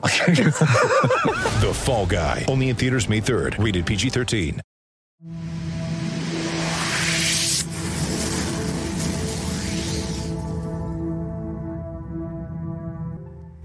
The Fall Guy. Only in theaters May 3rd. Rated PG-13.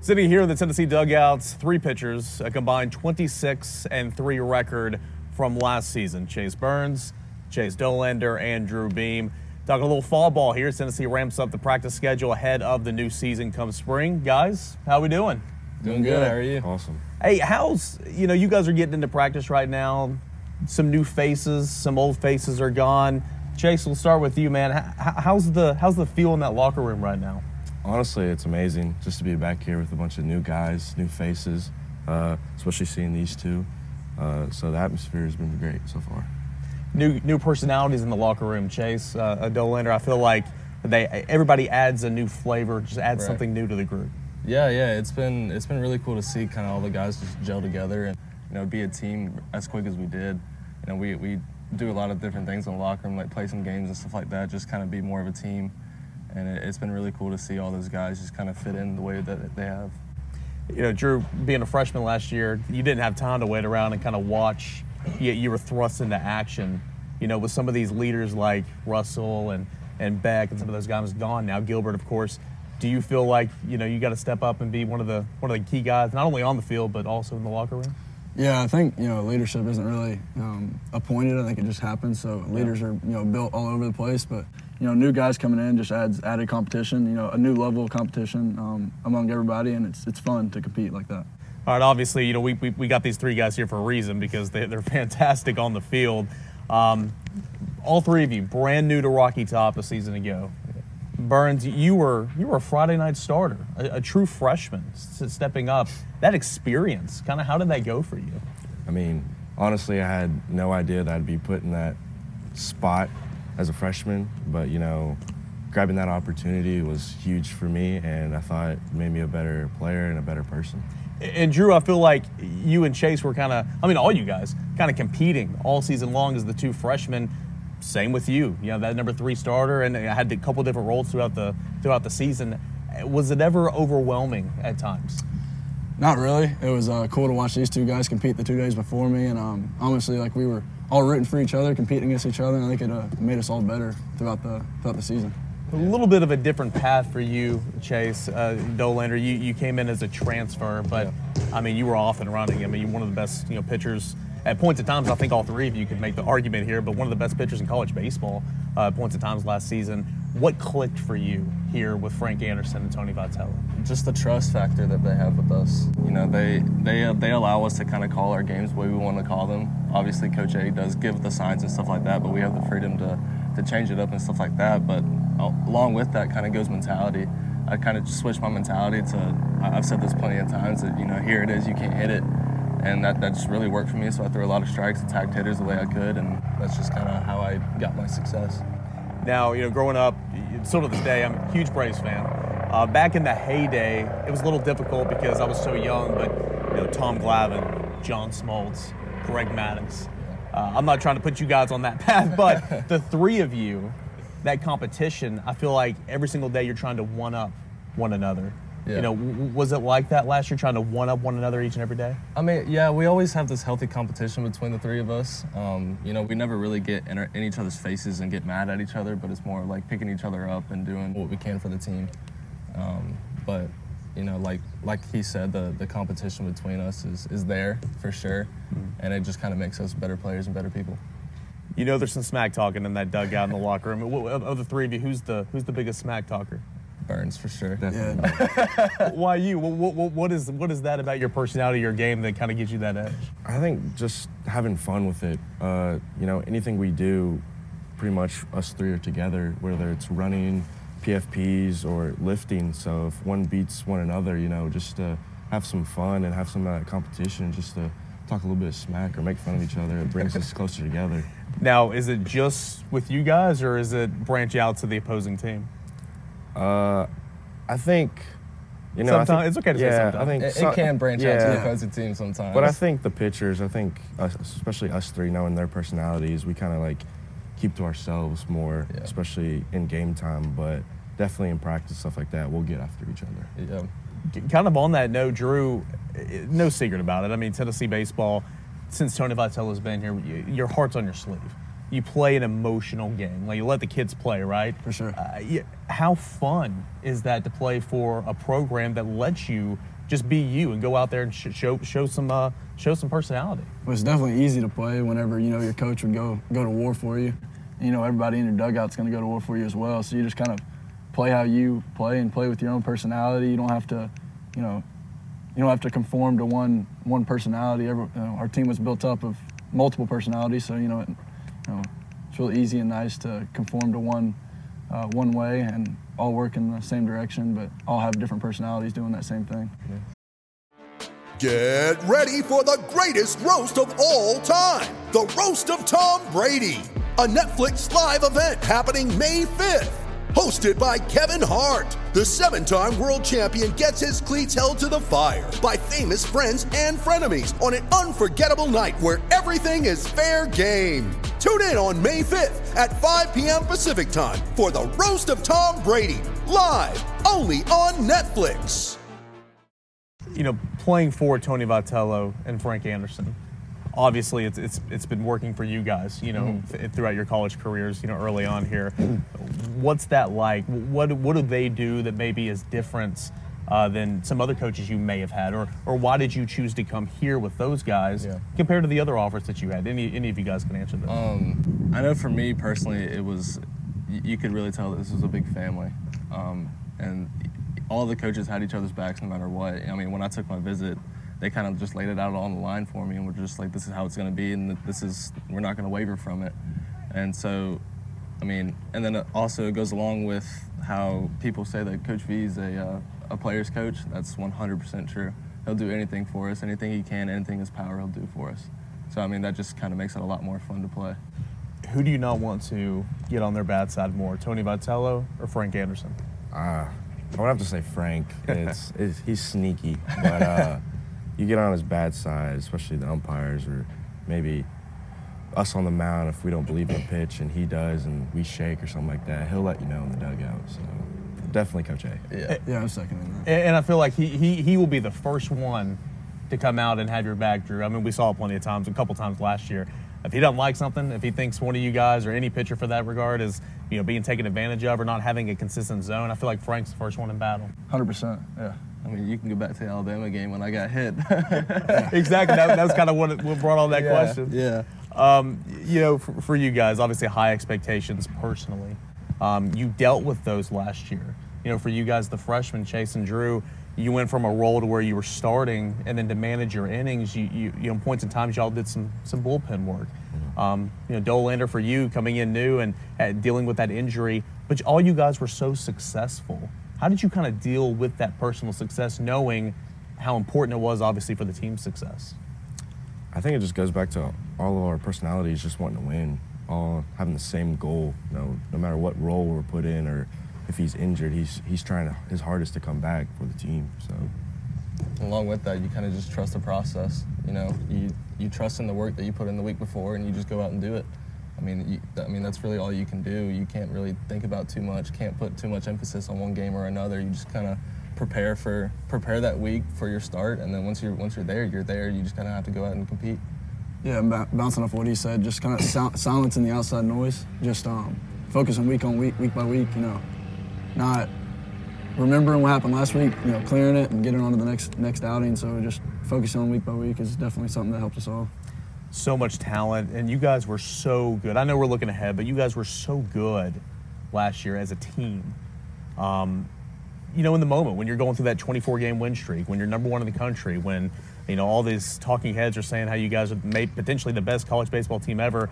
Sitting here in the Tennessee dugouts, three pitchers, a combined 26 and 3 record from last season. Chase Burns, Chase Dollander, and Drew Beam. Talking a little fall ball here. Tennessee ramps up the practice schedule ahead of the new season come spring. Guys, how we doing? Doing good. How are you? Awesome. Hey, how's you know you guys are getting into practice right now. Some new faces, some old faces are gone. Chase, we'll start with you, man. How's the how's the feel in that locker room right now? Honestly, it's amazing just to be back here with a bunch of new guys, new faces, uh, especially seeing these two. Uh, so the atmosphere has been great so far. new new personalities in the locker room. Chase, uh, uh, Dollander. I feel like they everybody adds a new flavor, just adds Right. something new to the group. Yeah, yeah. It's been it's been really cool to see kind of all the guys just gel together and you know be a team as quick as we did. You know, we we do a lot of different things in the locker room, like play some games and stuff like that. Just kind of be more of a team, and it, it's been really cool to see all those guys just kind of fit in the way that they have. You know, Drew, being a freshman last year, you didn't have time to wait around and kind of watch. You, you were thrust into action. You know, with some of these leaders like Russell and and Beck and some of those guys gone now. Gilbert, of course. Do you feel like you know you got to step up and be one of the one of the key guys, not only on the field but also in the locker room? Yeah, I think you know leadership isn't really um, appointed. I think it just happens. So leaders are you know built all over the place, but you know new guys coming in just adds added competition. You know a new level of competition um, among everybody, and it's it's fun to compete like that. All right, obviously, you know, we, we, we got these three guys here for a reason because they, they're fantastic on the field. Um, all three of you, brand new to Rocky Top a season ago. Burns, you were you were a Friday night starter, a, a true freshman stepping up. That experience, kind of, how did that go for you? I mean, honestly, I had no idea that I'd be put in that spot as a freshman, but you know, grabbing that opportunity was huge for me, and I thought it made me a better player and a better person. And Drew, I feel like you and Chase were kind of, I mean, all you guys kind of competing all season long as the two freshmen. Same with you, you know, that number three starter, and I had a couple different roles throughout the throughout the season. Was it ever overwhelming at times? Not really. It was uh, cool to watch these two guys compete the two days before me, and um, honestly, like we were all rooting for each other, competing against each other, and I think it uh, made us all better throughout the throughout the season. A little bit of a different path for you, Chase uh, Dollander. You you came in as a transfer, but I mean you were off and running. I mean you're one of the best you know pitchers at points at times. I think all three of you could make the argument here, but one of the best pitchers in college baseball uh, at points at times last season. What clicked for you here with Frank Anderson and Tony Vitello? Just the trust factor that they have with us. You know, they they they allow us to kind of call our games the way we want to call them. Obviously, Coach A does give the signs and stuff like that, but we have the freedom to to change it up and stuff like that. But uh, along with that, kind of goes mentality. I kind of switched my mentality to. I've said this plenty of times that you know here it is, you can't hit it, and that that just really worked for me. So I threw a lot of strikes, attacked hitters the way I could, and that's just kind of how I got my success. Now, you know, growing up, still to this day, I'm a huge Braves fan. Uh, back in the heyday, it was a little difficult because I was so young, but, you know, Tom Glavine, John Smoltz, Greg Maddux. Uh, I'm not trying to put you guys on that path, but the three of you, that competition, I feel like every single day you're trying to one up one another. Yeah. You know, w- was it like that last year, trying to one up one another each and every day? I mean, yeah, we always have this healthy competition between the three of us. Um, you know, we never really get in, our, in each other's faces and get mad at each other, but it's more like picking each other up and doing what we can for the team. Um, but you know, like like he said, the the competition between us is is there for sure, and it just kind of makes us better players and better people. You know, there's some smack talking in that dugout in the locker room. Of the three of you, who's the who's the biggest smack talker? Burns for sure. Yeah, Why you? What, what, what is what is that about your personality, your game that kind of gives you that edge? I think just having fun with it. Uh, you know, anything we do, pretty much us three are together, whether it's running, PFPs, or lifting. So if one beats one another, you know, just to have some fun and have some uh, competition, just to talk a little bit of smack or make fun of each other. It brings us closer together. Now, is it just with you guys, or is it branch out to the opposing team? Uh, I think, you know, I Sometimes- think- it's okay to say sometimes. I think It, so- it can branch out to the opposing team sometimes. But I think the pitchers, I think, us, especially us three, knowing their personalities, we kind of like keep to ourselves more, Yeah. especially in game time. But definitely in practice, stuff like that, we'll get after each other. yeah. kind of on that note, Drew, no secret about it. I mean, Tennessee baseball, since Tony Vitello's been here, your heart's on your sleeve. You play an emotional game. Like you let the kids play, right? For sure. Uh, y- how fun is that to play for a program that lets you just be you and go out there and sh- show show some uh, show some personality? Well, it's definitely easy to play whenever you know your coach would go go to war for you. You know everybody in your dugout's going to go to war for you as well. So you just kind of play how you play and play with your own personality. You don't have to, you know, you don't have to conform to one one personality. Every, you know, our team was built up of multiple personalities, so you know, it, you know it's really easy and nice to conform to one uh, one way and all work in the same direction, but all have different personalities doing that same thing. Get ready for the greatest roast of all time the Roast of Tom Brady, a Netflix live event happening May 5th. Hosted by Kevin Hart, the seven time world champion gets his cleats held to the fire by famous friends and frenemies on an unforgettable night where everything is fair game. Tune in on May 5th at 5 p.m. Pacific time for the Roast of Tom Brady, live only on Netflix. you know, playing for Tony Vitello and Frank Anderson, obviously it's it's it's been working for you guys, you know, mm-hmm. th- throughout your college careers, you know, early on here. What's that like? What what do they do that maybe is different uh, than some other coaches you may have had, or or why did you choose to come here with those guys Yeah. compared to the other offers that you had? Any any of you guys can answer this. Um, I know for me personally, it was you could really tell that this was a big family, um, and all the coaches had each other's backs no matter what. I mean, when I took my visit, they kind of just laid it out on the line for me, and we're just like, "This is how it's going to be, and this is we're not going to waver from it." And so, I mean, and then also it goes along with how people say that Coach V is a uh, a player's coach. That's 100% true. He'll do anything for us, anything he can, anything his power, he'll do for us. So I mean, that just kind of makes it a lot more fun to play. Who do you not want to get on their bad side more, Tony Vitello or Frank Anderson? Ah, I would have to say Frank. It's, it's he's sneaky, but uh, you get on his bad side, especially the umpires or maybe us on the mound if we don't believe in the pitch and he does and we shake or something like that. He'll let you know in the dugout. So definitely Coach A. Yeah. Yeah, I'm seconding that. And, and I feel like he, he he will be the first one to come out and have your back, Drew. I mean, we saw it plenty of times, a couple times last year. If he doesn't like something, if he thinks one of you guys or any pitcher for that regard is you know being taken advantage of or not having a consistent zone, I feel like Frank's the first one in battle. 100%. Yeah. I mean, you can go back to the Alabama game when I got hit. exactly. That, that's kind of what, what brought on that Yeah, question. Yeah. Um, you know, for, for you guys, obviously high expectations personally. Um, you dealt with those last year. You know, for you guys, the freshmen, Chase and Drew, you went from a role to where you were starting, and then to manage your innings, you, you, you know, points in times y'all did some some bullpen work. Um, you know, Dollander for you coming in new and uh, dealing with that injury, but all you guys were so successful. How did you kind of deal with that personal success, knowing how important it was, obviously, for the team's success? I think it just goes back to all of our personalities just wanting to win, all having the same goal. You know, no matter what role we're put in or if he's injured, he's he's trying to, his hardest to come back for the team. So Along with that, you kind of just trust the process. You know, you you trust in the work that you put in the week before, and you just go out and do it. I mean, you, I mean that's really all you can do. You can't really think about too much. Can't put too much emphasis on one game or another. You just kind of prepare for prepare that week for your start, and then once you're once you're there, you're there. You just kind of have to go out and compete. Yeah, and bou- bouncing off what he said, just kind of sil- silencing the outside noise, just um, focusing week on week, week by week, you know, not remembering what happened last week, you know, clearing it and getting on to the next next outing. So just focusing on week by week is definitely something that helped us all. so much talent, and you guys were so good. I know we're looking ahead, but you guys were so good last year as a team. Um, you know, in the moment when you're going through that 24 game win streak, when you're number one in the country, when you know all these talking heads are saying how you guys are potentially the best college baseball team ever.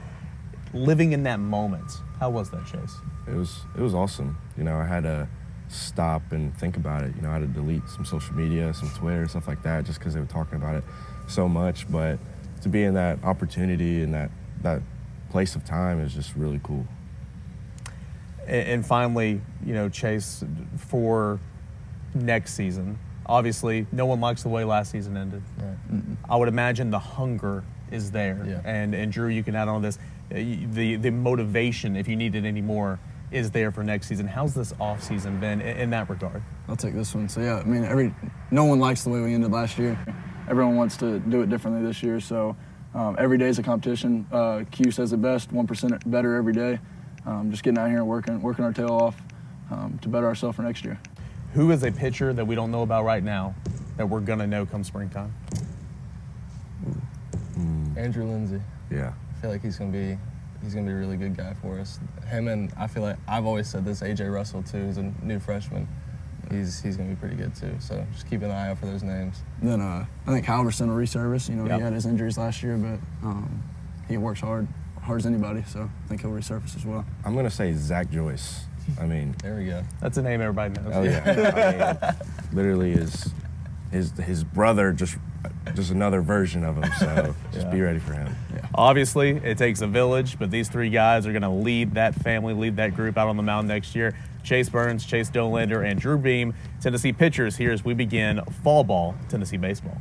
Living in that moment, how was that, Chase? it was it was awesome. You know, I had to stop and think about it. You know, I had to delete some social media, some Twitter, stuff like that, just because they were talking about it so much. But to be in that opportunity and that that place of time is just really cool. And, and finally, you know, Chase, for next season, obviously, no one likes the way last season ended. Right. I would imagine the hunger is there. Yeah. And and Drew, you can add on this. uh, The the motivation, if you need it anymore, is there for next season. How's this off season been in, in that regard? I'll take this one. So yeah, I mean, every no one likes the way we ended last year. Everyone wants to do it differently this year. So um, every day is a competition. Uh, Q says it best: one percent better every day. Um, just getting out here and working, working our tail off um, to better ourselves for next year. Who is a pitcher that we don't know about right now that we're gonna know come springtime? Andrew Lindsey. Yeah. I feel like he's gonna be he's gonna be a really good guy for us. Him and I feel like I've always said this. AJ Russell too is a new freshman. He's he's gonna be pretty good too. So just keep an eye out for those names. Then uh, I think Halvorsen will resurface. You know, Yep. he had his injuries last year, but um, he works hard, hard as anybody. So I think he'll resurface as well. I'm gonna say Zach Joyce. I mean, There we go. That's a name everybody knows. oh yeah, I mean, literally his his his brother just just another version of him. So just be ready for him. Obviously, it takes a village, but these three guys are going to lead that family, lead that group out on the mound next year. Chase Burns, Chase Dollander, and Drew Beam, Tennessee pitchers, here as we begin fall ball, Tennessee baseball.